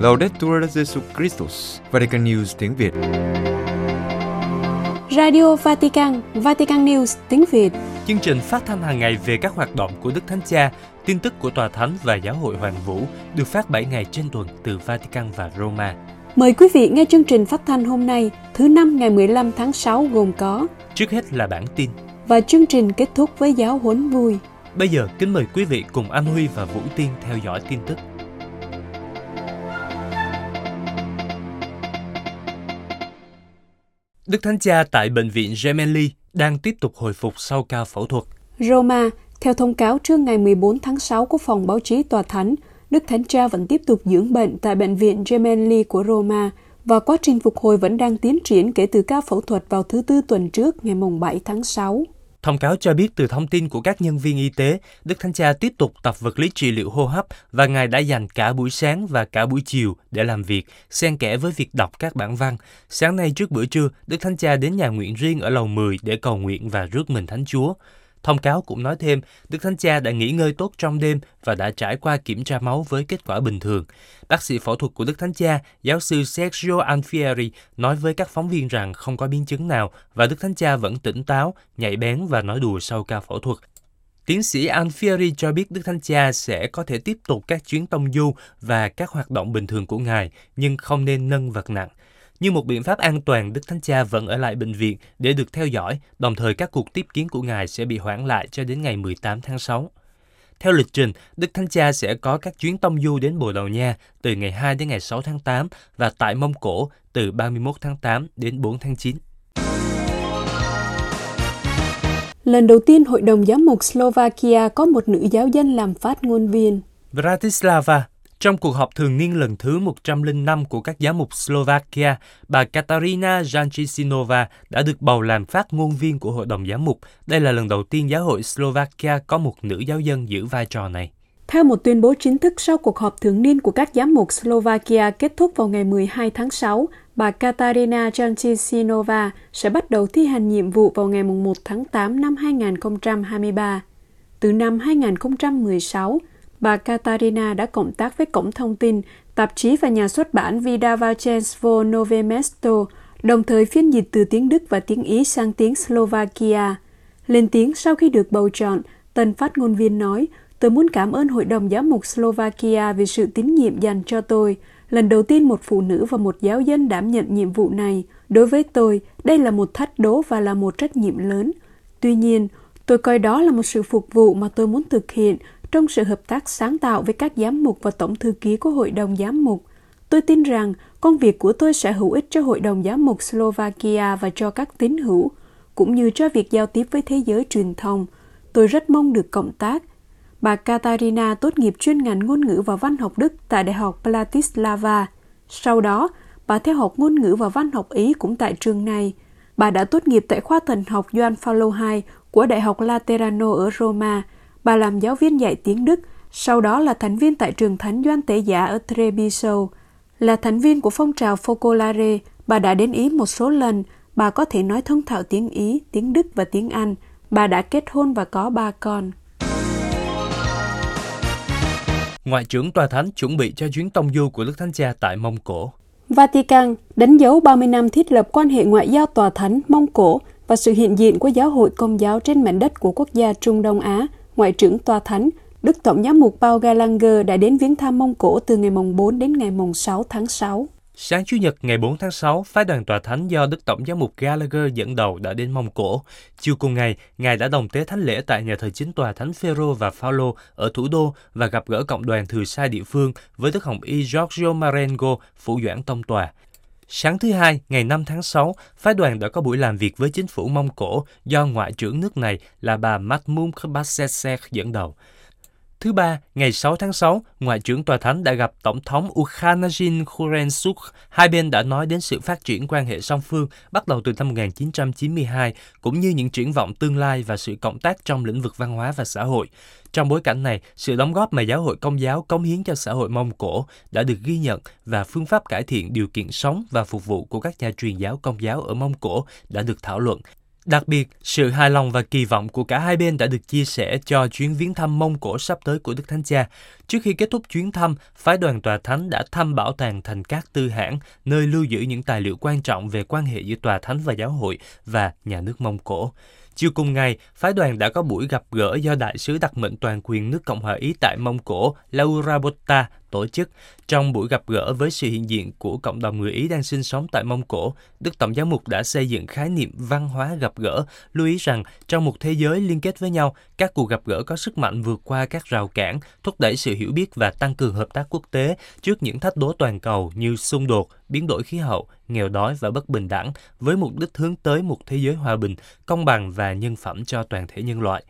Laudetur Jesus Christus, Vatican News tiếng Việt. Radio Vatican, Vatican News tiếng Việt. Chương trình phát thanh hàng ngày về các hoạt động của Đức Thánh Cha, tin tức của Tòa Thánh và Giáo hội Hoàng Vũ được phát 7 ngày trên tuần từ Vatican và Roma. Mời quý vị nghe chương trình phát thanh hôm nay, thứ năm ngày 15 tháng 6 gồm có Trước hết là bản tin. và chương trình kết thúc với giáo huấn vui. Bây giờ kính mời quý vị cùng Anh Huy và Vũ Tiên theo dõi tin tức. Đức Thánh Cha tại Bệnh viện Gemelli đang tiếp tục hồi phục sau ca phẫu thuật. Roma, theo thông cáo trước ngày 14 tháng 6 của phòng báo chí tòa thánh, Đức Thánh Cha vẫn tiếp tục dưỡng bệnh tại bệnh viện Gemelli của Roma và quá trình phục hồi vẫn đang tiến triển kể từ ca phẫu thuật vào thứ Tư tuần trước ngày mùng 7 tháng 6. Thông cáo cho biết từ thông tin của các nhân viên y tế, Đức Thánh Cha tiếp tục tập vật lý trị liệu hô hấp và Ngài đã dành cả buổi sáng và cả buổi chiều để làm việc, xen kẽ với việc đọc các bản văn. Sáng nay trước bữa trưa, Đức Thánh Cha đến nhà nguyện riêng ở lầu 10 để cầu nguyện và rước mình Thánh Chúa. Thông cáo cũng nói thêm, Đức Thánh Cha đã nghỉ ngơi tốt trong đêm và đã trải qua kiểm tra máu với kết quả bình thường. Bác sĩ phẫu thuật của Đức Thánh Cha, giáo sư Sergio Alfieri, nói với các phóng viên rằng không có biến chứng nào và Đức Thánh Cha vẫn tỉnh táo, nhạy bén và nói đùa sau ca phẫu thuật. Tiến sĩ Alfieri cho biết Đức Thánh Cha sẽ có thể tiếp tục các chuyến tông du và các hoạt động bình thường của Ngài, nhưng không nên nâng vật nặng. Như một biện pháp an toàn, Đức Thánh Cha vẫn ở lại bệnh viện để được theo dõi, đồng thời các cuộc tiếp kiến của Ngài sẽ bị hoãn lại cho đến ngày 18 tháng 6. Theo lịch trình, Đức Thánh Cha sẽ có các chuyến tông du đến Bồ Đào Nha từ ngày 2 đến ngày 6 tháng 8 và tại Mông Cổ từ 31 tháng 8 đến 4 tháng 9. Lần đầu tiên Hội đồng Giám mục Slovakia có một nữ giáo dân làm phát ngôn viên. Bratislava trong cuộc họp thường niên lần thứ 105 của các giám mục Slovakia, bà Katarina Jančisinova đã được bầu làm phát ngôn viên của Hội đồng Giám mục. Đây là lần đầu tiên giáo hội Slovakia có một nữ giáo dân giữ vai trò này. Theo một tuyên bố chính thức sau cuộc họp thường niên của các giám mục Slovakia kết thúc vào ngày 12 tháng 6, bà Katarina Jančisinova sẽ bắt đầu thi hành nhiệm vụ vào ngày 1 tháng 8 năm 2023. Từ năm 2016, bà Katarina đã cộng tác với Cổng Thông tin, tạp chí và nhà xuất bản Vydavachenstvo Nové Novemesto, đồng thời phiên dịch từ tiếng Đức và tiếng Ý sang tiếng Slovakia. Lên tiếng sau khi được bầu chọn, tân phát ngôn viên nói, tôi muốn cảm ơn Hội đồng Giám mục Slovakia vì sự tín nhiệm dành cho tôi. Lần đầu tiên một phụ nữ và một giáo dân đảm nhận nhiệm vụ này. Đối với tôi, đây là một thách đố và là một trách nhiệm lớn. Tuy nhiên, tôi coi đó là một sự phục vụ mà tôi muốn thực hiện trong sự hợp tác sáng tạo với các giám mục và tổng thư ký của Hội đồng Giám mục. Tôi tin rằng công việc của tôi sẽ hữu ích cho Hội đồng Giám mục Slovakia và cho các tín hữu, cũng như cho việc giao tiếp với thế giới truyền thông. Tôi rất mong được cộng tác. Bà Katarina tốt nghiệp chuyên ngành ngôn ngữ và văn học Đức tại Đại học Bratislava. Sau đó, bà theo học ngôn ngữ và văn học Ý cũng tại trường này. Bà đã tốt nghiệp tại khoa thần học Joan Paulo II của Đại học Laterano ở Roma. Bà làm giáo viên dạy tiếng Đức, sau đó là thành viên tại trường Thánh Doan Tế Giả ở Treviso. Là thành viên của phong trào Focolare, bà đã đến Ý một số lần. Bà có thể nói thông thạo tiếng Ý, tiếng Đức và tiếng Anh. Bà đã kết hôn và có ba con. Ngoại trưởng Tòa Thánh chuẩn bị cho chuyến tông du của Đức Thánh Cha tại Mông Cổ. Vatican đánh dấu 30 năm thiết lập quan hệ ngoại giao tòa thánh Mông Cổ và sự hiện diện của giáo hội công giáo trên mảnh đất của quốc gia Trung Đông Á, Ngoại trưởng tòa thánh Đức Tổng giám mục Paul Gallagher đã đến viếng thăm Mông Cổ từ ngày mùng 4 đến ngày mùng 6 tháng 6. Sáng Chủ nhật ngày 4 tháng 6, phái đoàn tòa thánh do Đức Tổng giám mục Gallagher dẫn đầu đã đến Mông Cổ. Chiều cùng ngày, Ngài đã đồng tế thánh lễ tại nhà thờ chính tòa thánh Phêrô và Phaolô ở thủ đô và gặp gỡ cộng đoàn thừa sai địa phương với Đức Hồng Y Giorgio Marengo, phủ doãn tông tòa. Sáng thứ Hai, ngày 5 tháng 6, phái đoàn đã có buổi làm việc với chính phủ Mông Cổ do Ngoại trưởng nước này là bà Matmum Khbasesek dẫn đầu. Thứ ba, ngày 6 tháng 6, Ngoại trưởng Tòa Thánh đã gặp Tổng thống Ukhanajin Khurensuk. Hai bên đã nói đến sự phát triển quan hệ song phương bắt đầu từ năm 1992, cũng như những triển vọng tương lai và sự cộng tác trong lĩnh vực văn hóa và xã hội. Trong bối cảnh này, sự đóng góp mà giáo hội công giáo cống hiến cho xã hội Mông Cổ đã được ghi nhận và phương pháp cải thiện điều kiện sống và phục vụ của các nhà truyền giáo công giáo ở Mông Cổ đã được thảo luận. Đặc biệt, sự hài lòng và kỳ vọng của cả hai bên đã được chia sẻ cho chuyến viếng thăm Mông Cổ sắp tới của Đức Thánh Cha. Trước khi kết thúc chuyến thăm, phái đoàn tòa thánh đã thăm bảo tàng thành các tư hãng, nơi lưu giữ những tài liệu quan trọng về quan hệ giữa tòa thánh và giáo hội và nhà nước Mông Cổ. Chiều cùng ngày, phái đoàn đã có buổi gặp gỡ do Đại sứ đặc mệnh toàn quyền nước Cộng hòa Ý tại Mông Cổ Laura Botta tổ chức. Trong buổi gặp gỡ với sự hiện diện của cộng đồng người Ý đang sinh sống tại Mông Cổ, Đức Tổng giám mục đã xây dựng khái niệm văn hóa gặp gỡ, lưu ý rằng trong một thế giới liên kết với nhau, các cuộc gặp gỡ có sức mạnh vượt qua các rào cản, thúc đẩy sự hiểu biết và tăng cường hợp tác quốc tế trước những thách đố toàn cầu như xung đột, biến đổi khí hậu, nghèo đói và bất bình đẳng, với mục đích hướng tới một thế giới hòa bình, công bằng và nhân phẩm cho toàn thể nhân loại.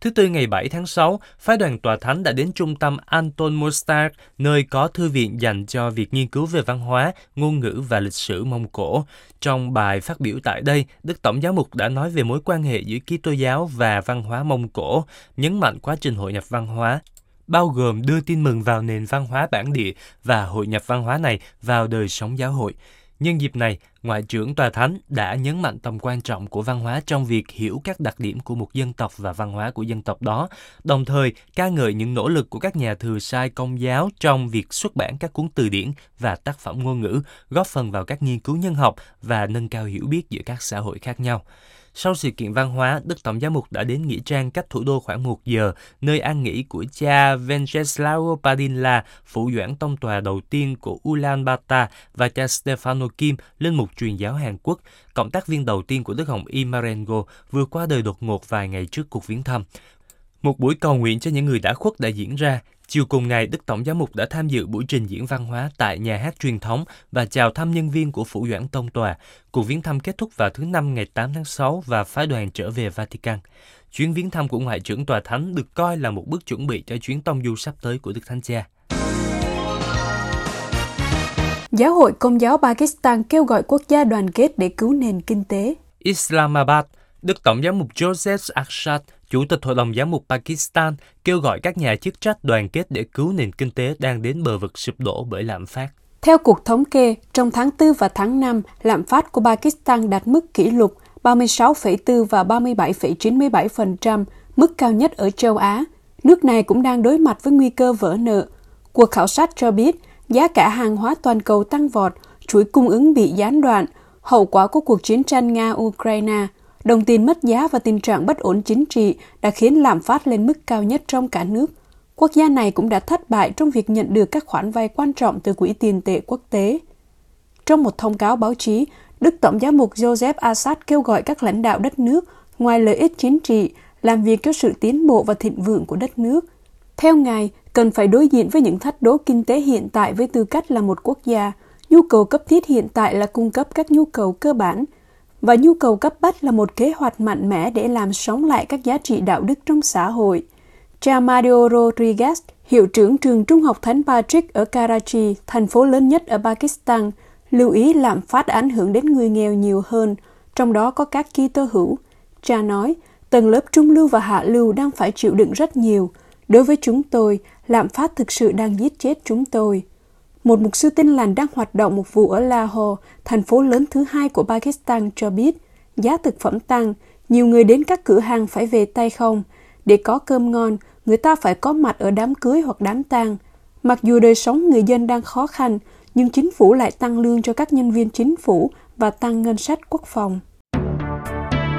Thứ Tư ngày 7 tháng 6, phái đoàn tòa thánh đã đến trung tâm Anton Mostar nơi có thư viện dành cho việc nghiên cứu về văn hóa, ngôn ngữ và lịch sử Mông Cổ. Trong bài phát biểu tại đây, Đức Tổng giáo mục đã nói về mối quan hệ giữa Kitô giáo và văn hóa Mông Cổ, nhấn mạnh quá trình hội nhập văn hóa, bao gồm đưa tin mừng vào nền văn hóa bản địa và hội nhập văn hóa này vào đời sống giáo hội. Nhân dịp này, Ngoại trưởng Tòa Thánh đã nhấn mạnh tầm quan trọng của văn hóa trong việc hiểu các đặc điểm của một dân tộc và văn hóa của dân tộc đó, đồng thời ca ngợi những nỗ lực của các nhà thừa sai công giáo trong việc xuất bản các cuốn từ điển và tác phẩm ngôn ngữ, góp phần vào các nghiên cứu nhân học và nâng cao hiểu biết giữa các xã hội khác nhau. Sau sự kiện văn hóa, Đức Tổng giám mục đã đến Nghĩa Trang cách thủ đô khoảng một giờ, nơi an nghỉ của cha Venceslao Padilla, phụ doãn tông tòa đầu tiên của Ulaanbaatar và cha Stefano Kim, linh mục truyền giáo Hàn Quốc, cộng tác viên đầu tiên của Đức Hồng Y Marengo, vừa qua đời đột ngột vài ngày trước cuộc viếng thăm. Một buổi cầu nguyện cho những người đã khuất đã diễn ra. Chiều cùng ngày, Đức Tổng giám mục đã tham dự buổi trình diễn văn hóa tại nhà hát truyền thống và chào thăm nhân viên của Phủ Doãn Tông Tòa. Cuộc viếng thăm kết thúc vào thứ Năm ngày 8 tháng 6 và phái đoàn trở về Vatican. Chuyến viếng thăm của Ngoại trưởng Tòa Thánh được coi là một bước chuẩn bị cho chuyến tông du sắp tới của Đức Thánh Cha. Giáo hội Công giáo Pakistan kêu gọi quốc gia đoàn kết để cứu nền kinh tế. Islamabad, Đức Tổng giám mục Joseph Akshat Chủ tịch Hội đồng Giám mục Pakistan kêu gọi các nhà chức trách đoàn kết để cứu nền kinh tế đang đến bờ vực sụp đổ bởi lạm phát. Theo cuộc thống kê, trong tháng 4 và tháng 5, lạm phát của Pakistan đạt mức kỷ lục 36,4 và 37,97%, mức cao nhất ở châu Á. Nước này cũng đang đối mặt với nguy cơ vỡ nợ. Cuộc khảo sát cho biết, giá cả hàng hóa toàn cầu tăng vọt, chuỗi cung ứng bị gián đoạn, hậu quả của cuộc chiến tranh Nga-Ukraine – Đồng tiền mất giá và tình trạng bất ổn chính trị đã khiến lạm phát lên mức cao nhất trong cả nước. Quốc gia này cũng đã thất bại trong việc nhận được các khoản vay quan trọng từ Quỹ tiền tệ quốc tế. Trong một thông cáo báo chí, Đức Tổng giám mục Joseph Assad kêu gọi các lãnh đạo đất nước, ngoài lợi ích chính trị, làm việc cho sự tiến bộ và thịnh vượng của đất nước. Theo Ngài, cần phải đối diện với những thách đố kinh tế hiện tại với tư cách là một quốc gia. Nhu cầu cấp thiết hiện tại là cung cấp các nhu cầu cơ bản – và nhu cầu cấp bách là một kế hoạch mạnh mẽ để làm sống lại các giá trị đạo đức trong xã hội. Cha Mario Rodriguez, hiệu trưởng trường trung học Thánh Patrick ở Karachi, thành phố lớn nhất ở Pakistan, lưu ý lạm phát ảnh hưởng đến người nghèo nhiều hơn, trong đó có các Kitô hữu. Cha nói, tầng lớp trung lưu và hạ lưu đang phải chịu đựng rất nhiều. Đối với chúng tôi, lạm phát thực sự đang giết chết chúng tôi. Một mục sư tin lành đang hoạt động một vụ ở Lahore, thành phố lớn thứ hai của Pakistan cho biết, giá thực phẩm tăng, nhiều người đến các cửa hàng phải về tay không. Để có cơm ngon, người ta phải có mặt ở đám cưới hoặc đám tang. Mặc dù đời sống người dân đang khó khăn, nhưng chính phủ lại tăng lương cho các nhân viên chính phủ và tăng ngân sách quốc phòng.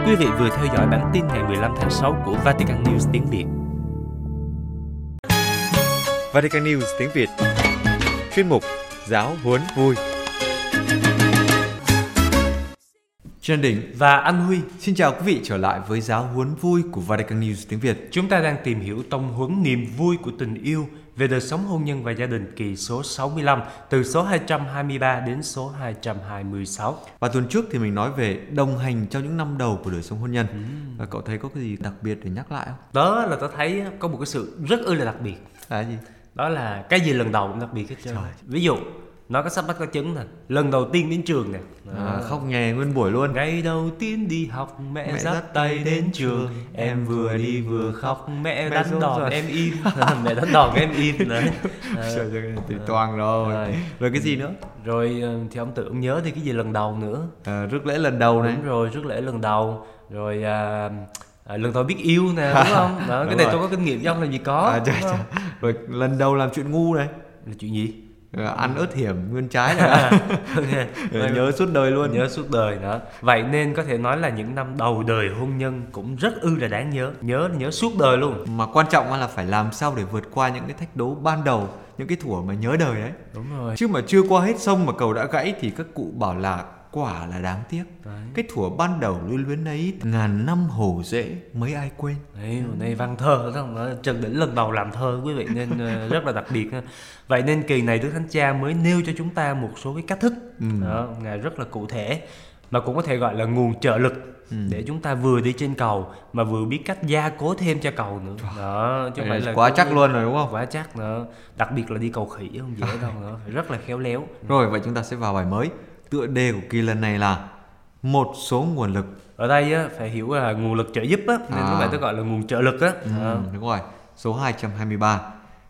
Quý vị vừa theo dõi bản tin ngày 15 tháng 6 của Vatican News tiếng Việt. Vatican News tiếng Việt chuyên mục Giáo huấn vui. Trần Đỉnh và anh Huy xin chào quý vị trở lại với Giáo huấn vui của Vatican News tiếng Việt. Chúng ta đang tìm hiểu tông huấn niềm vui của tình yêu về đời sống hôn nhân và gia đình kỳ số 65 từ số 223 đến số 226. Và tuần trước thì mình nói về đồng hành trong những năm đầu của đời sống hôn nhân. Ừ. Và cậu thấy có cái gì đặc biệt để nhắc lại không? Đó là tao thấy có một cái sự rất ư là đặc biệt. Là gì? Đó là cái gì lần đầu cũng đặc biệt hết trơn. Ví dụ nó có sắp bắt có chứng nè. Lần đầu tiên đến trường nè. À, khóc nhè nguyên buổi luôn. Ngày đầu tiên đi học mẹ, mẹ dắt tay đến trường. em vừa đi vừa khóc. Mẹ, mẹ đánh đòn rồi. em im mẹ đánh đòn em im đấy à, thì toang rồi. rồi. Rồi cái gì nữa? Rồi ờ, thì ông tự ông nhớ thì cái gì lần đầu nữa. À, rước lễ lần đầu này. Đúng rồi rước lễ lần đầu. Rồi à, à, lần đầu biết yêu nè đúng không? Đó cái này rồi. tôi có kinh nghiệm ông làm gì có à, chà, chà. rồi lần đầu làm chuyện ngu này. Là chuyện gì? À, ăn ớt hiểm nguyên trái này. Okay. nhớ suốt đời luôn. Nhớ suốt đời đó. Vậy nên có thể nói là những năm đầu đời hôn nhân cũng rất ư là đáng nhớ. Nhớ nhớ suốt đời luôn. Mà quan trọng là phải làm sao để vượt qua những cái thách đố ban đầu những cái thủa mà nhớ đời đấy đúng rồi. Chứ mà chưa qua hết sông mà cầu đã gãy thì các cụ bảo là quả là đáng tiếc. Đấy. cái thủa ban đầu lưu luyến ấy ngàn năm hồ dễ mấy ai quên. Đấy, này văn thơ trần đỉnh lần đầu làm thơ quý vị nên ờ, rất là đặc biệt vậy nên kỳ này đức thánh cha mới nêu cho chúng ta một số cái cách thức. Ừ. đó ngài rất là cụ thể mà cũng có thể gọi là nguồn trợ lực ừ. để chúng ta vừa đi trên cầu mà vừa biết cách gia cố thêm cho cầu nữa. Đó chứ phải là quá chắc luôn rồi đúng không? quá chắc nữa. Đặc biệt là đi cầu khỉ không dễ đâu nữa rất là khéo léo. Rồi vậy chúng ta sẽ vào bài mới tựa đề của kỳ lần này là một số nguồn lực ở đây á, phải hiểu là nguồn lực trợ giúp á nên à. vậy tôi gọi là nguồn trợ lực á ừ, à. đúng rồi số 223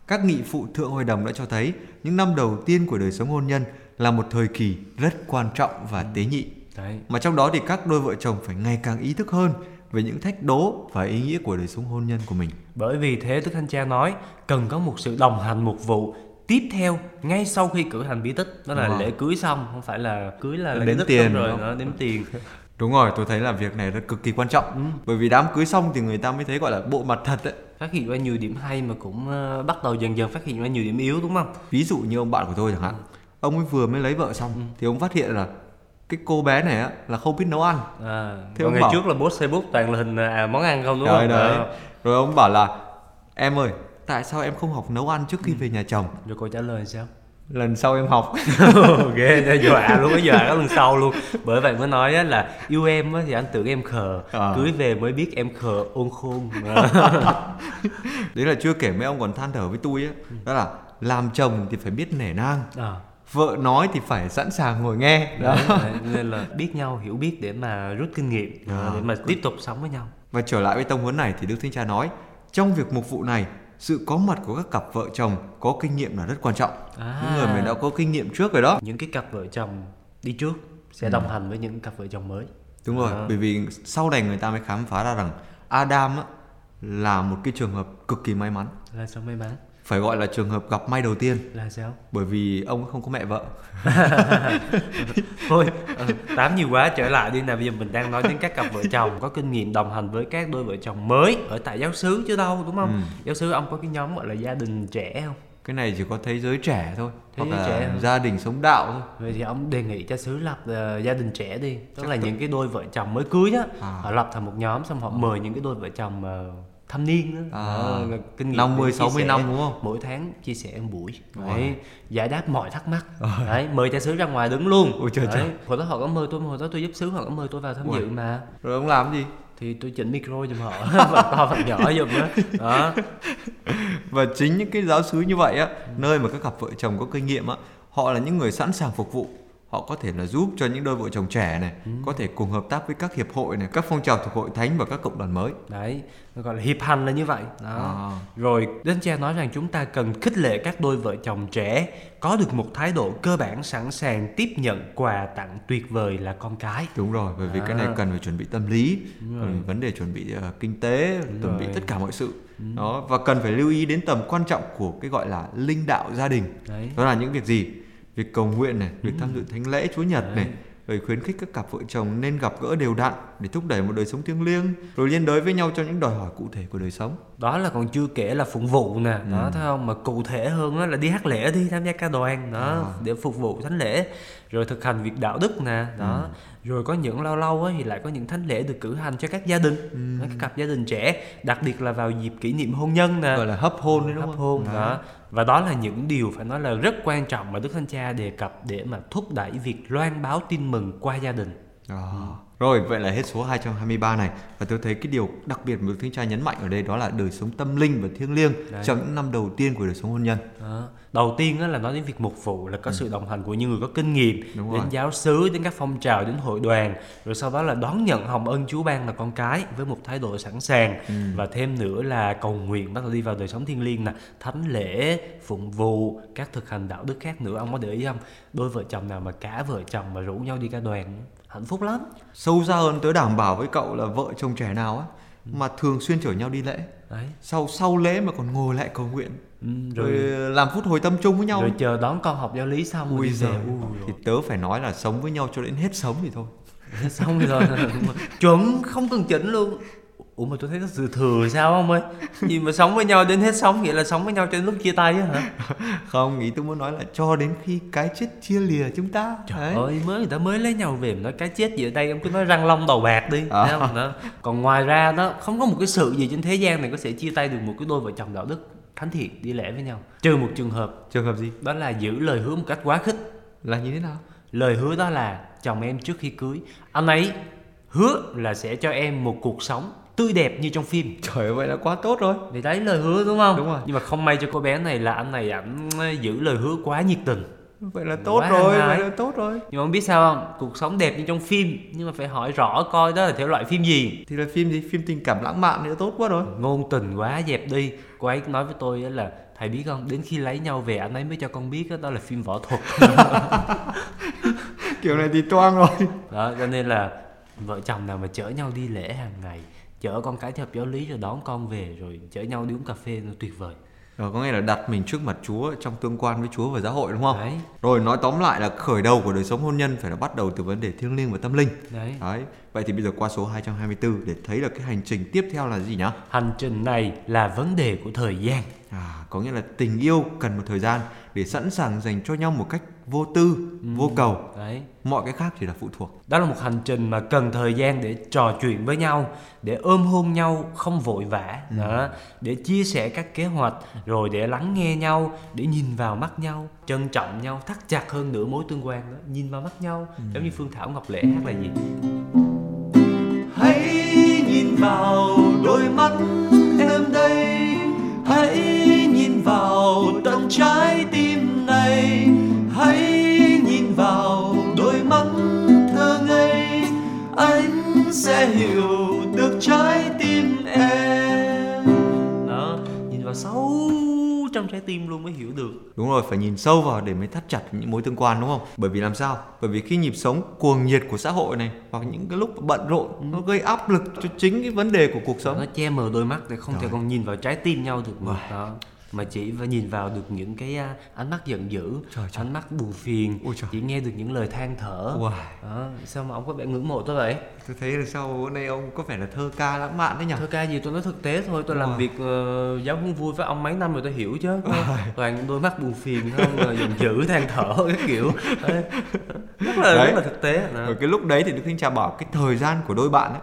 các nghị phụ thượng hội đồng đã cho thấy những năm đầu tiên của đời sống hôn nhân là một thời kỳ rất quan trọng và ừ. tế nhị Đấy. mà trong đó thì các đôi vợ chồng phải ngày càng ý thức hơn về những thách đố và ý nghĩa của đời sống hôn nhân của mình. Bởi vì thế Đức Thánh Cha nói cần có một sự đồng hành một vụ tiếp theo ngay sau khi cử hành bí tích đó là wow. lễ cưới xong không phải là cưới là đếm tiền rồi nó đếm tiền đúng rồi tôi thấy là việc này rất cực kỳ quan trọng ừ. bởi vì đám cưới xong thì người ta mới thấy gọi là bộ mặt thật đấy phát hiện ra nhiều điểm hay mà cũng uh, bắt đầu dần dần phát hiện ra nhiều điểm yếu đúng không ví dụ như ông bạn của tôi chẳng hạn ừ. ông ấy vừa mới lấy vợ xong ừ. thì ông phát hiện là cái cô bé này á là không biết nấu ăn à, thế ông ngày bảo, trước là post facebook toàn là hình à, món ăn không đúng rồi, không đấy. À. rồi ông bảo là em ơi tại sao em không học nấu ăn trước khi ừ. về nhà chồng? Rồi cô trả lời sao? Lần sau em học. Ghê okay, dọa luôn cái dọa lần sau luôn. Bởi vậy mới nói á là yêu em á thì anh tưởng em khờ. À. cưới về mới biết em khờ ôn khôn. Đấy là chưa kể mấy ông còn than thở với tôi á. Đó là làm chồng thì phải biết nể nang. À vợ nói thì phải sẵn sàng ngồi nghe. Đó. Đấy, đấy, nên là biết nhau hiểu biết để mà rút kinh nghiệm à, để mà tiếp tục sống với nhau. Và trở lại với tông huấn này thì đức thánh cha nói trong việc mục vụ này sự có mặt của các cặp vợ chồng có kinh nghiệm là rất quan trọng à. những người mình đã có kinh nghiệm trước rồi đó những cái cặp vợ chồng đi trước sẽ đồng ừ. hành với những cặp vợ chồng mới đúng rồi à. bởi vì sau này người ta mới khám phá ra rằng Adam á, là một cái trường hợp cực kỳ may mắn là sao may mắn phải gọi là trường hợp gặp may đầu tiên. Là sao? Bởi vì ông không có mẹ vợ. Thôi ừ, tám nhiều quá trở lại đi. Nào bây giờ mình đang nói đến các cặp vợ chồng có kinh nghiệm đồng hành với các đôi vợ chồng mới ở tại giáo xứ chứ đâu đúng không? Ừ. giáo xứ ông có cái nhóm gọi là gia đình trẻ không? Cái này chỉ có thế giới trẻ thôi thế hoặc là trẻ không? gia đình sống đạo thôi. Vậy thì ông đề nghị cho xứ lập uh, gia đình trẻ đi. Tức Chắc là tự... những cái đôi vợ chồng mới cưới á à. họ lập thành một nhóm xong họ mời những cái đôi vợ chồng uh, thâm niên đó. À, là kinh nghiệm 50 60 năm đúng không? Mỗi tháng chia sẻ một buổi. Đấy, giải đáp mọi thắc mắc. Đấy, mời cha xứ ra ngoài đứng luôn. Ôi trời trời. Hồi đó họ có mời tôi, hồi đó tôi giúp xứ họ có mời tôi vào tham Ui. dự mà. Rồi ông làm gì? thì tôi chỉnh micro giùm họ và to phần nhỏ giùm đó. đó và chính những cái giáo sứ như vậy á nơi mà các cặp vợ chồng có kinh nghiệm á họ là những người sẵn sàng phục vụ họ có thể là giúp cho những đôi vợ chồng trẻ này ừ. có thể cùng hợp tác với các hiệp hội này các phong trào thuộc hội thánh và các cộng đoàn mới đấy gọi là hiệp hành là như vậy đó à. rồi đến cha nói rằng chúng ta cần khích lệ các đôi vợ chồng trẻ có được một thái độ cơ bản sẵn sàng tiếp nhận quà tặng tuyệt vời là con cái đúng rồi bởi vì à. cái này cần phải chuẩn bị tâm lý vấn đề chuẩn bị uh, kinh tế đúng chuẩn rồi. bị tất cả mọi sự ừ. đó và cần phải lưu ý đến tầm quan trọng của cái gọi là linh đạo gia đình đấy. đó là những việc gì việc cầu nguyện này việc tham dự thánh lễ chúa nhật này rồi khuyến khích các cặp vợ chồng nên gặp gỡ đều đặn để thúc đẩy một đời sống thiêng liêng rồi liên đới với nhau cho những đòi hỏi cụ thể của đời sống. Đó là còn chưa kể là phụng vụ nè ừ. đó thấy không? Mà cụ thể hơn đó là đi hát lễ đi tham gia ca đoàn đó à. để phục vụ thánh lễ rồi thực hành việc đạo đức nè đó. Ừ rồi có những lâu lâu á, thì lại có những thánh lễ được cử hành cho các gia đình ừ. các cặp gia đình trẻ đặc biệt là vào dịp kỷ niệm hôn nhân nè gọi là hấp hôn đấy đúng hấp hôn đó. đó và đó là những điều phải nói là rất quan trọng mà đức thánh cha đề cập để mà thúc đẩy việc loan báo tin mừng qua gia đình à. Rồi, vậy là hết số 223 này và tôi thấy cái điều đặc biệt mà Thánh Cha nhấn mạnh ở đây đó là đời sống tâm linh và thiêng liêng Đấy. trong những năm đầu tiên của đời sống hôn nhân. Đó. Đầu tiên là nói đến việc mục vụ là có ừ. sự đồng hành của những người có kinh nghiệm Đúng đến rồi. giáo xứ, đến các phong trào, đến hội đoàn, rồi sau đó là đón nhận hồng ân Chúa ban là con cái với một thái độ sẵn sàng ừ. và thêm nữa là cầu nguyện bắt đầu đi vào đời sống thiêng liêng nè, thánh lễ, phụng vụ, các thực hành đạo đức khác nữa. Ông có để ý không? Đôi vợ chồng nào mà cả vợ chồng mà rủ nhau đi ca đoàn hạnh phúc lắm. Sâu xa hơn tớ đảm bảo với cậu là vợ chồng trẻ nào á ừ. mà thường xuyên chở nhau đi lễ. Đấy. Sau sau lễ mà còn ngồi lại cầu nguyện ừ, rồi, rồi làm phút hồi tâm chung với nhau. Rồi chờ đón con học giáo lý xong ui giờ thì tớ phải nói là sống với nhau cho đến hết sống thì thôi. Hết sống thì thôi. Chuẩn không cần chỉnh luôn ủa mà tôi thấy nó dư thừa sao ông ơi? Gì mà sống với nhau đến hết sống nghĩa là sống với nhau cho đến lúc chia tay á hả? Không nghĩ tôi muốn nói là cho đến khi cái chết chia lìa chúng ta. Trời Đấy. ơi mới người ta mới lấy nhau về mà nói cái chết gì ở đây ông cứ nói răng long đầu bạc đi à. không? Đó. còn ngoài ra đó không có một cái sự gì trên thế gian này có thể chia tay được một cái đôi vợ chồng đạo đức thánh thiện đi lễ với nhau. Trừ một trường hợp. Trường hợp gì? Đó là giữ lời hứa một cách quá khích. Là như thế nào? Lời hứa đó là chồng em trước khi cưới. Anh ấy hứa là sẽ cho em một cuộc sống tươi đẹp như trong phim. Trời ơi vậy là quá tốt rồi. Thì đấy lời hứa đúng không? Đúng rồi. Nhưng mà không may cho cô bé này là anh này ảnh giữ lời hứa quá nhiệt tình. Vậy là tốt quá rồi vậy là tốt rồi. Nhưng mà không biết sao không? Cuộc sống đẹp như trong phim nhưng mà phải hỏi rõ coi đó là thể loại phim gì. Thì là phim gì? Phim tình cảm lãng mạn nữa tốt quá rồi. Ngôn tình quá dẹp đi. Cô ấy nói với tôi là thầy biết không? Đến khi lấy nhau về anh ấy mới cho con biết đó, đó là phim võ thuật. Kiểu này thì toang rồi. Đó cho nên là vợ chồng nào mà chở nhau đi lễ hàng ngày chở con cái theo giáo lý rồi đón con về rồi chở nhau đi uống cà phê nó tuyệt vời rồi có nghĩa là đặt mình trước mặt Chúa trong tương quan với Chúa và giáo hội đúng không? Đấy. Rồi nói tóm lại là khởi đầu của đời sống hôn nhân phải là bắt đầu từ vấn đề thiêng liêng và tâm linh. Đấy. Đấy. Vậy thì bây giờ qua số 224 để thấy là cái hành trình tiếp theo là gì nhá? Hành trình này là vấn đề của thời gian. À, có nghĩa là tình yêu cần một thời gian để sẵn sàng dành cho nhau một cách vô tư, ừ. vô cầu. Đấy. Mọi cái khác chỉ là phụ thuộc. Đó là một hành trình mà cần thời gian để trò chuyện với nhau, để ôm hôn nhau không vội vã, ừ. đó, để chia sẻ các kế hoạch, rồi để lắng nghe nhau, để nhìn vào mắt nhau, trân trọng nhau, thắt chặt hơn nữa mối tương quan đó, nhìn vào mắt nhau. Ừ. Giống như Phương Thảo Ngọc Lễ hát là gì? Hãy nhìn vào đôi mắt sẽ hiểu được trái tim em. Đó nhìn vào sâu trong trái tim luôn mới hiểu được. Đúng rồi phải nhìn sâu vào để mới thắt chặt những mối tương quan đúng không? Bởi vì làm sao? Bởi vì khi nhịp sống cuồng nhiệt của xã hội này hoặc những cái lúc bận rộn ừ. nó gây áp lực cho chính cái vấn đề của cuộc sống. nó che mờ đôi mắt để không Rồi. thể còn nhìn vào trái tim nhau được mà. Đó mà chỉ phải nhìn vào được những cái ánh mắt giận dữ trời, trời. ánh mắt buồn phiền chỉ nghe được những lời than thở wow. đó. sao mà ông có vẻ ngưỡng mộ tôi vậy tôi thấy là sau bữa nay ông có vẻ là thơ ca lãng mạn đấy nhỉ thơ ca gì tôi nói thực tế thôi tôi wow. làm việc uh, giáo huấn vui với ông mấy năm rồi tôi hiểu chứ wow. toàn đôi mắt buồn phiền không giận dữ than thở cái kiểu rất là đấy. rất là thực tế rồi cái lúc đấy thì đức thánh cha bảo cái thời gian của đôi bạn ấy.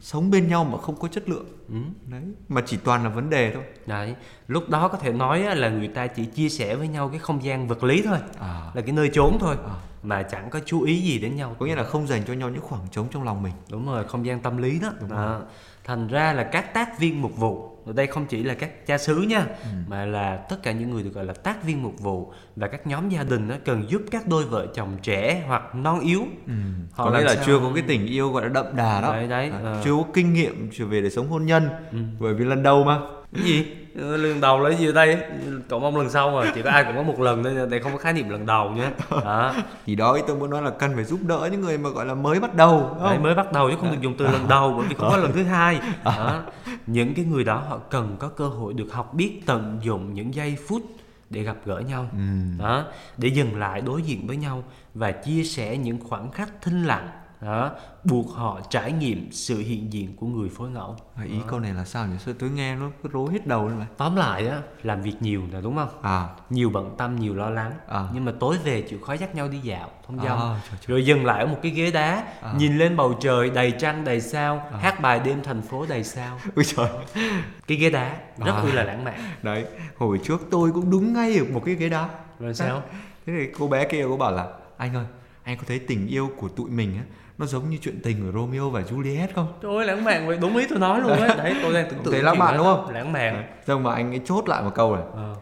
Sống bên nhau mà không có chất lượng ừ. đấy mà chỉ toàn là vấn đề thôi đấy lúc đó có thể nói là người ta chỉ chia sẻ với nhau cái không gian vật lý thôi à. là cái nơi trốn thôi à. mà chẳng có chú ý gì đến nhau có nghĩa là không dành cho nhau những khoảng trống trong lòng mình đúng rồi không gian tâm lý đó Đúng à. thành ra là các tác viên mục vụ đây không chỉ là các cha xứ nha ừ. mà là tất cả những người được gọi là tác viên mục vụ và các nhóm gia đình đó cần giúp các đôi vợ chồng trẻ hoặc non yếu ừ. họ có nghĩa là sao... chưa có cái tình yêu gọi là đậm đà đó đấy, đấy. À, chưa có kinh nghiệm về để sống hôn nhân ừ. bởi vì lần đầu mà cái gì lần đầu lấy gì đây? Cậu mong lần sau mà chỉ có ai cũng có một lần thôi đây không có khái niệm lần đầu nhé. Đó. Thì đó tôi muốn nói là cần phải giúp đỡ những người mà gọi là mới bắt đầu Đấy, mới bắt đầu chứ không được dùng từ lần đầu bởi vì không có lần thứ hai. Đó. những cái người đó họ cần có cơ hội được học biết tận dụng những giây phút để gặp gỡ nhau. Ừ. đó. Để dừng lại đối diện với nhau và chia sẻ những khoảnh khắc thinh lặng đó buộc họ trải nghiệm sự hiện diện của người phối ngẫu à, ý đó. câu này là sao nhỉ sao tôi nghe nó cứ rối hết đầu luôn tóm lại á làm việc nhiều là đúng không à nhiều bận tâm nhiều lo lắng à. nhưng mà tối về chịu khó dắt nhau đi dạo thông dong à, trời, trời. rồi dừng lại ở một cái ghế đá à. nhìn lên bầu trời đầy trăng đầy sao à. hát bài đêm thành phố đầy sao ui trời cái ghế đá rất à. là lãng mạn đấy hồi trước tôi cũng đúng ngay ở một cái ghế đá rồi sao thế thì cô bé kia cô bảo là anh ơi anh có thấy tình yêu của tụi mình á nó giống như chuyện tình của Romeo và Juliet không? Trời ơi lãng mạn vậy đúng ý tôi nói luôn á. Đấy tôi đang tưởng tượng thấy lãng mạn đúng không? Lãng mạn. Xong mà anh ấy chốt lại một câu này? Ờ.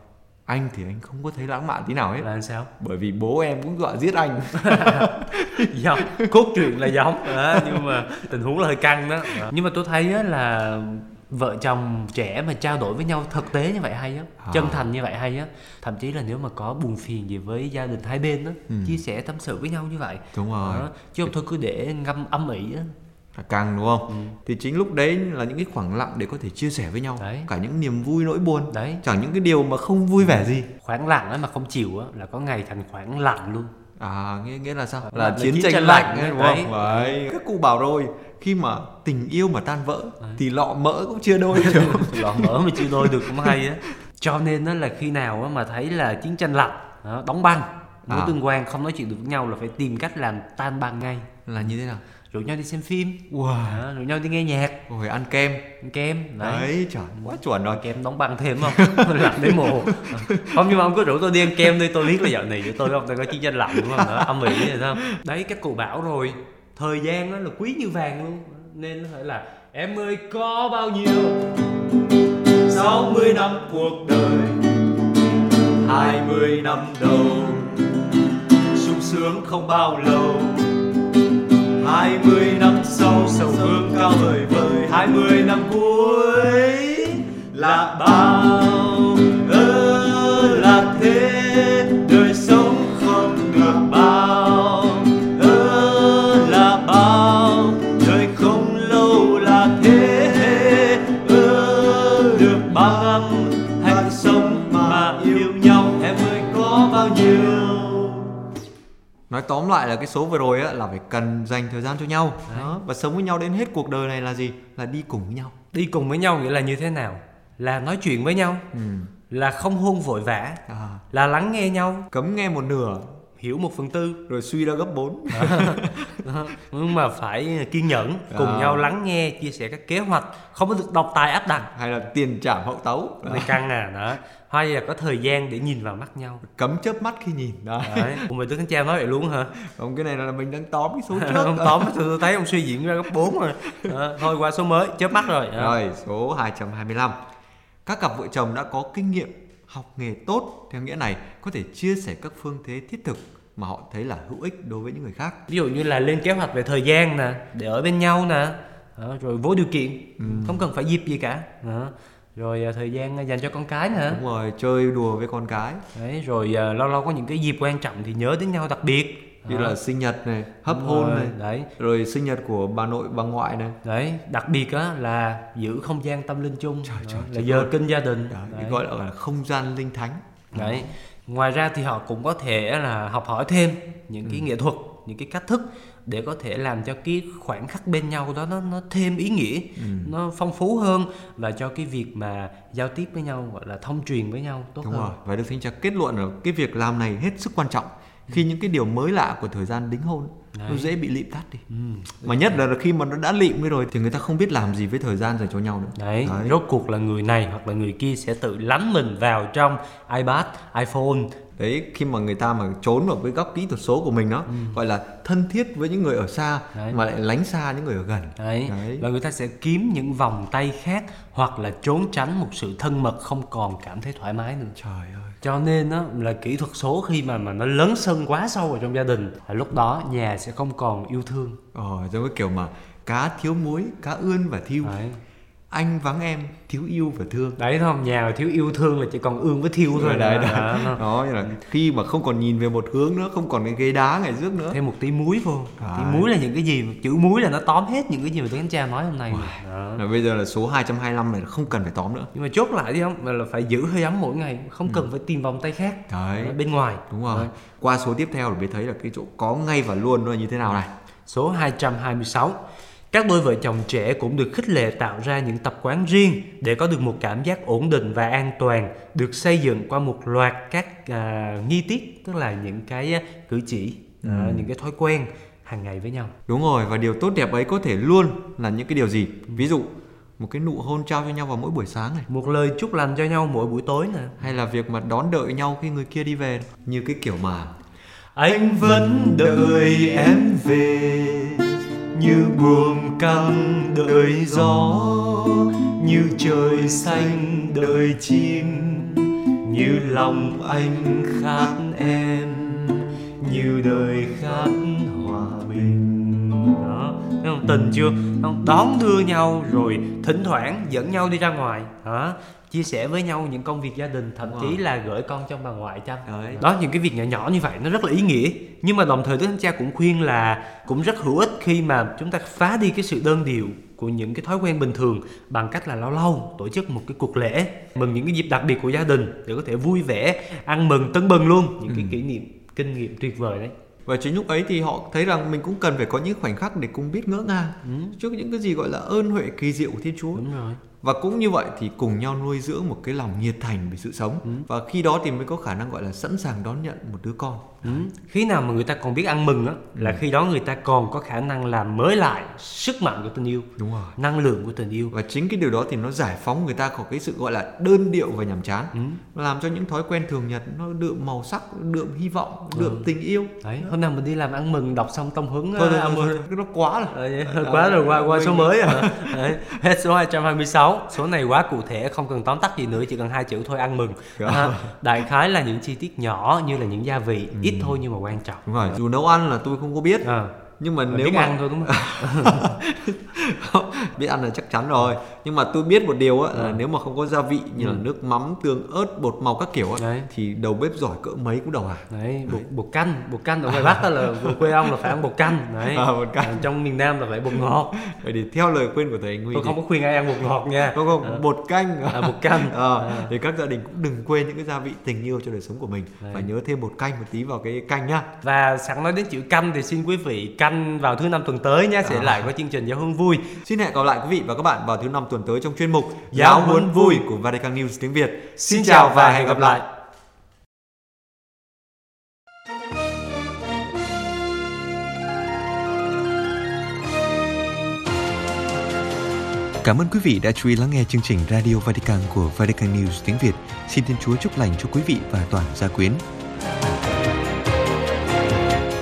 anh thì anh không có thấy lãng mạn tí nào hết. Là sao? Bởi vì bố em cũng dọa giết anh. Giống cốt truyện là giống đó, nhưng mà tình huống là hơi căng đó. Nhưng mà tôi thấy á là vợ chồng trẻ mà trao đổi với nhau thực tế như vậy hay á à. chân thành như vậy hay á. Thậm chí là nếu mà có buồn phiền gì với gia đình hai bên á ừ. chia sẻ tâm sự với nhau như vậy. Đúng rồi. Chứ không thôi cứ để ngâm âm ỉ á. Càng đúng không? Ừ. thì chính lúc đấy là những cái khoảng lặng để có thể chia sẻ với nhau. Đấy. cả những niềm vui nỗi buồn. Đấy. Chẳng những cái điều mà không vui vẻ gì. Khoảng lặng ấy mà không chịu á là có ngày thành khoảng lặng luôn à nghĩa nghĩa là sao? Là, là chiến, chiến tranh lạnh, lạnh đúng không? đấy. Các cụ bảo rồi khi mà tình yêu mà tan vỡ đấy. thì lọ mỡ cũng chưa đôi được lọ mỡ mà chưa đôi được cũng hay á. Cho nên đó là khi nào mà thấy là chiến tranh lạnh đóng băng mối à. tương quan không nói chuyện được với nhau là phải tìm cách làm tan băng ngay. Là như thế nào rủ nhau đi xem phim. Wow. đó, rủ nhau đi nghe nhạc. Rồi ăn kem. Ăn kem đấy, đấy trời quá chuẩn rồi kem đóng băng thêm không? Lạnh đến mồ không nhưng mà ông cứ rủ tôi đi ăn kem đi tôi biết là dạo này với tôi không tôi có chiến tranh lạnh đúng không? Đó âm ỉ rồi không? Đấy các cụ bảo rồi thời gian đó là quý như vàng luôn. Nên phải là em ơi có bao nhiêu 60 năm cuộc đời 20 năm đầu sung sướng không bao lâu hai mươi năm sau sầu hương cao vời vời, hai mươi năm cuối là bao nói tóm lại là cái số vừa rồi á là phải cần dành thời gian cho nhau. Đó và sống với nhau đến hết cuộc đời này là gì? Là đi cùng với nhau. Đi cùng với nhau nghĩa là như thế nào? Là nói chuyện với nhau. Ừ. là không hôn vội vã. À. là lắng nghe nhau. Cấm nghe một nửa. Hiểu một phần tư. Rồi suy ra gấp 4 nhưng mà phải kiên nhẫn cùng à. nhau lắng nghe chia sẻ các kế hoạch. Không có được độc tài áp đặt. Hay là tiền trả hậu tấu. Này căng à đó hay là có thời gian để nhìn vào mắt nhau. Cấm chớp mắt khi nhìn đó. Đấy. Cùng với tướng khánh nói vậy luôn hả? Ông cái này là mình đang tóm cái số trước. Ông tóm tôi thấy ông suy diễn ra gấp 4 rồi. À, thôi qua số mới chớp mắt rồi. À. rồi số 225 các cặp vợ chồng đã có kinh nghiệm học nghề tốt theo nghĩa này có thể chia sẻ các phương thế thiết thực mà họ thấy là hữu ích đối với những người khác. Ví dụ như là lên kế hoạch về thời gian nè để ở bên nhau nè. Rồi vô điều kiện ừ. không cần phải dịp gì cả. Rồi à, thời gian dành cho con cái nữa đúng rồi chơi đùa với con cái. Đấy rồi à, lâu lâu có những cái dịp quan trọng thì nhớ đến nhau đặc biệt. Như là sinh nhật này hấp Đúng hôn rồi, này đấy. rồi sinh nhật của bà nội bà ngoại này. Đấy đặc biệt á là giữ không gian tâm linh chung. Trời, trời, là giờ ơi. kinh gia đình. Đấy, đấy. gọi là không gian linh thánh. Đấy. Ngoài ra thì họ cũng có thể là học hỏi thêm những cái ừ. nghệ thuật những cái cách thức để có thể làm cho cái khoảnh khắc bên nhau đó nó nó thêm ý nghĩa ừ. nó phong phú hơn và cho cái việc mà giao tiếp với nhau gọi là thông truyền với nhau tốt Đúng hơn rồi. và được thanh tra kết luận là cái việc làm này hết sức quan trọng khi những cái điều mới lạ của thời gian đính hôn Đấy. nó dễ bị lịm tắt đi ừ. mà nhất là khi mà nó đã lịm đi rồi thì người ta không biết làm gì với thời gian dành cho nhau nữa Đấy. Đấy rốt cuộc là người này hoặc là người kia sẽ tự lắm mình vào trong ipad iphone đấy khi mà người ta mà trốn vào với góc kỹ thuật số của mình đó ừ. gọi là thân thiết với những người ở xa đấy. mà lại lánh xa những người ở gần. Đấy. đấy. Và người ta sẽ kiếm những vòng tay khác hoặc là trốn tránh một sự thân mật không còn cảm thấy thoải mái nữa. Trời ơi. Cho nên đó là kỹ thuật số khi mà mà nó lớn sân quá sâu vào trong gia đình là lúc đó nhà sẽ không còn yêu thương. Ờ giống cái kiểu mà cá thiếu muối cá ươn và thiêu. Đấy anh vắng em thiếu yêu và thương. Đấy không nhà thiếu yêu thương là chỉ còn ương với thiêu thôi. Đấy, đấy. Đó, đó như là khi mà không còn nhìn về một hướng nữa không còn cái ghế đá ngày trước nữa. Thêm một tí muối vô. Tí muối là những cái gì chữ muối là nó tóm hết những cái gì mà anh cha nói hôm nay. Wow. là bây giờ là số 225 này không cần phải tóm nữa. Nhưng mà chốt lại đi không là phải giữ hơi ấm mỗi ngày không cần ừ. phải tìm vòng tay khác. Đấy. bên ngoài. Đúng rồi. Đấy. qua số tiếp theo là mới thấy là cái chỗ có ngay và luôn nó là như thế nào này. Số 226 các đôi vợ chồng trẻ cũng được khích lệ tạo ra những tập quán riêng để có được một cảm giác ổn định và an toàn, được xây dựng qua một loạt các à, nghi tiết, tức là những cái à, cử chỉ, à, ừ. những cái thói quen hàng ngày với nhau. Đúng rồi và điều tốt đẹp ấy có thể luôn là những cái điều gì? Ví dụ một cái nụ hôn trao cho nhau vào mỗi buổi sáng này một lời chúc lành cho nhau mỗi buổi tối nè hay là việc mà đón đợi nhau khi người kia đi về như cái kiểu mà anh vẫn đợi em về như buồm căng đợi gió, như trời xanh đợi chim, như lòng anh khát em, như đời khát hòa bình. Đó, thấy không? Tình chưa? Không? Đón đưa nhau rồi thỉnh thoảng dẫn nhau đi ra ngoài. Hả chia sẻ với nhau những công việc gia đình thậm wow. chí là gửi con cho bà ngoại chăm Đấy. đó những cái việc nhỏ nhỏ như vậy nó rất là ý nghĩa nhưng mà đồng thời đức thánh cha cũng khuyên là cũng rất hữu ích khi mà chúng ta phá đi cái sự đơn điệu của những cái thói quen bình thường bằng cách là lâu lâu tổ chức một cái cuộc lễ mừng những cái dịp đặc biệt của gia đình để có thể vui vẻ ăn mừng tưng bừng luôn những ừ. cái kỷ niệm kinh nghiệm tuyệt vời đấy và chính lúc ấy thì họ thấy rằng mình cũng cần phải có những khoảnh khắc để cùng biết ngỡ ngàng ừ. trước những cái gì gọi là ơn huệ kỳ diệu của Thiên Chúa. Đúng rồi và cũng như vậy thì cùng nhau nuôi dưỡng một cái lòng nhiệt thành về sự sống ừ. và khi đó thì mới có khả năng gọi là sẵn sàng đón nhận một đứa con ừ. khi nào mà người ta còn biết ăn mừng á là ừ. khi đó người ta còn có khả năng làm mới lại sức mạnh của tình yêu đúng rồi năng lượng của tình yêu và chính cái điều đó thì nó giải phóng người ta khỏi cái sự gọi là đơn điệu và nhàm chán ừ. làm cho những thói quen thường nhật nó đượm màu sắc đượm hy vọng đượm ừ. tình yêu đấy hôm nào mình đi làm ăn mừng đọc xong tông hứng thôi, thôi, thôi, thôi, nó quá rồi à, quá rồi qua qua số mới à đấy. hết số 226 số này quá cụ thể không cần tóm tắt gì nữa chỉ cần hai chữ thôi ăn mừng. À, đại khái là những chi tiết nhỏ như là những gia vị ừ. ít thôi nhưng mà quan trọng. Đúng rồi dù nấu ăn là tôi không có biết. À nhưng mà Mình nếu biết mà ăn thôi đúng không biết ăn là chắc chắn rồi nhưng mà tôi biết một điều á là ừ. nếu mà không có gia vị như ừ. là nước mắm tương ớt bột màu các kiểu á thì đầu bếp giỏi cỡ mấy cũng đầu hàng đấy bột, bột canh bột canh ở ngoài bắc là quê ông là phải ăn bột canh đấy à, bột canh. trong miền nam là phải bột ngọt vậy thì theo lời khuyên của thầy anh Huy tôi không có khuyên ai ăn bột ngọt nha không không à. bột canh à, bột canh à, à. thì các gia đình cũng đừng quên những cái gia vị tình yêu cho đời sống của mình đấy. và nhớ thêm bột canh một tí vào cái canh nhá và sẵn nói đến chữ canh thì xin quý vị canh vào thứ năm tuần tới nhé sẽ à. lại có chương trình giáo huấn vui xin hẹn gặp lại quý vị và các bạn vào thứ năm tuần tới trong chuyên mục giáo huấn vui của Vatican News tiếng Việt xin chào và hẹn gặp lại Cảm ơn quý vị đã chú ý lắng nghe chương trình Radio Vatican của Vatican News tiếng Việt. Xin Thiên Chúa chúc lành cho quý vị và toàn gia quyến.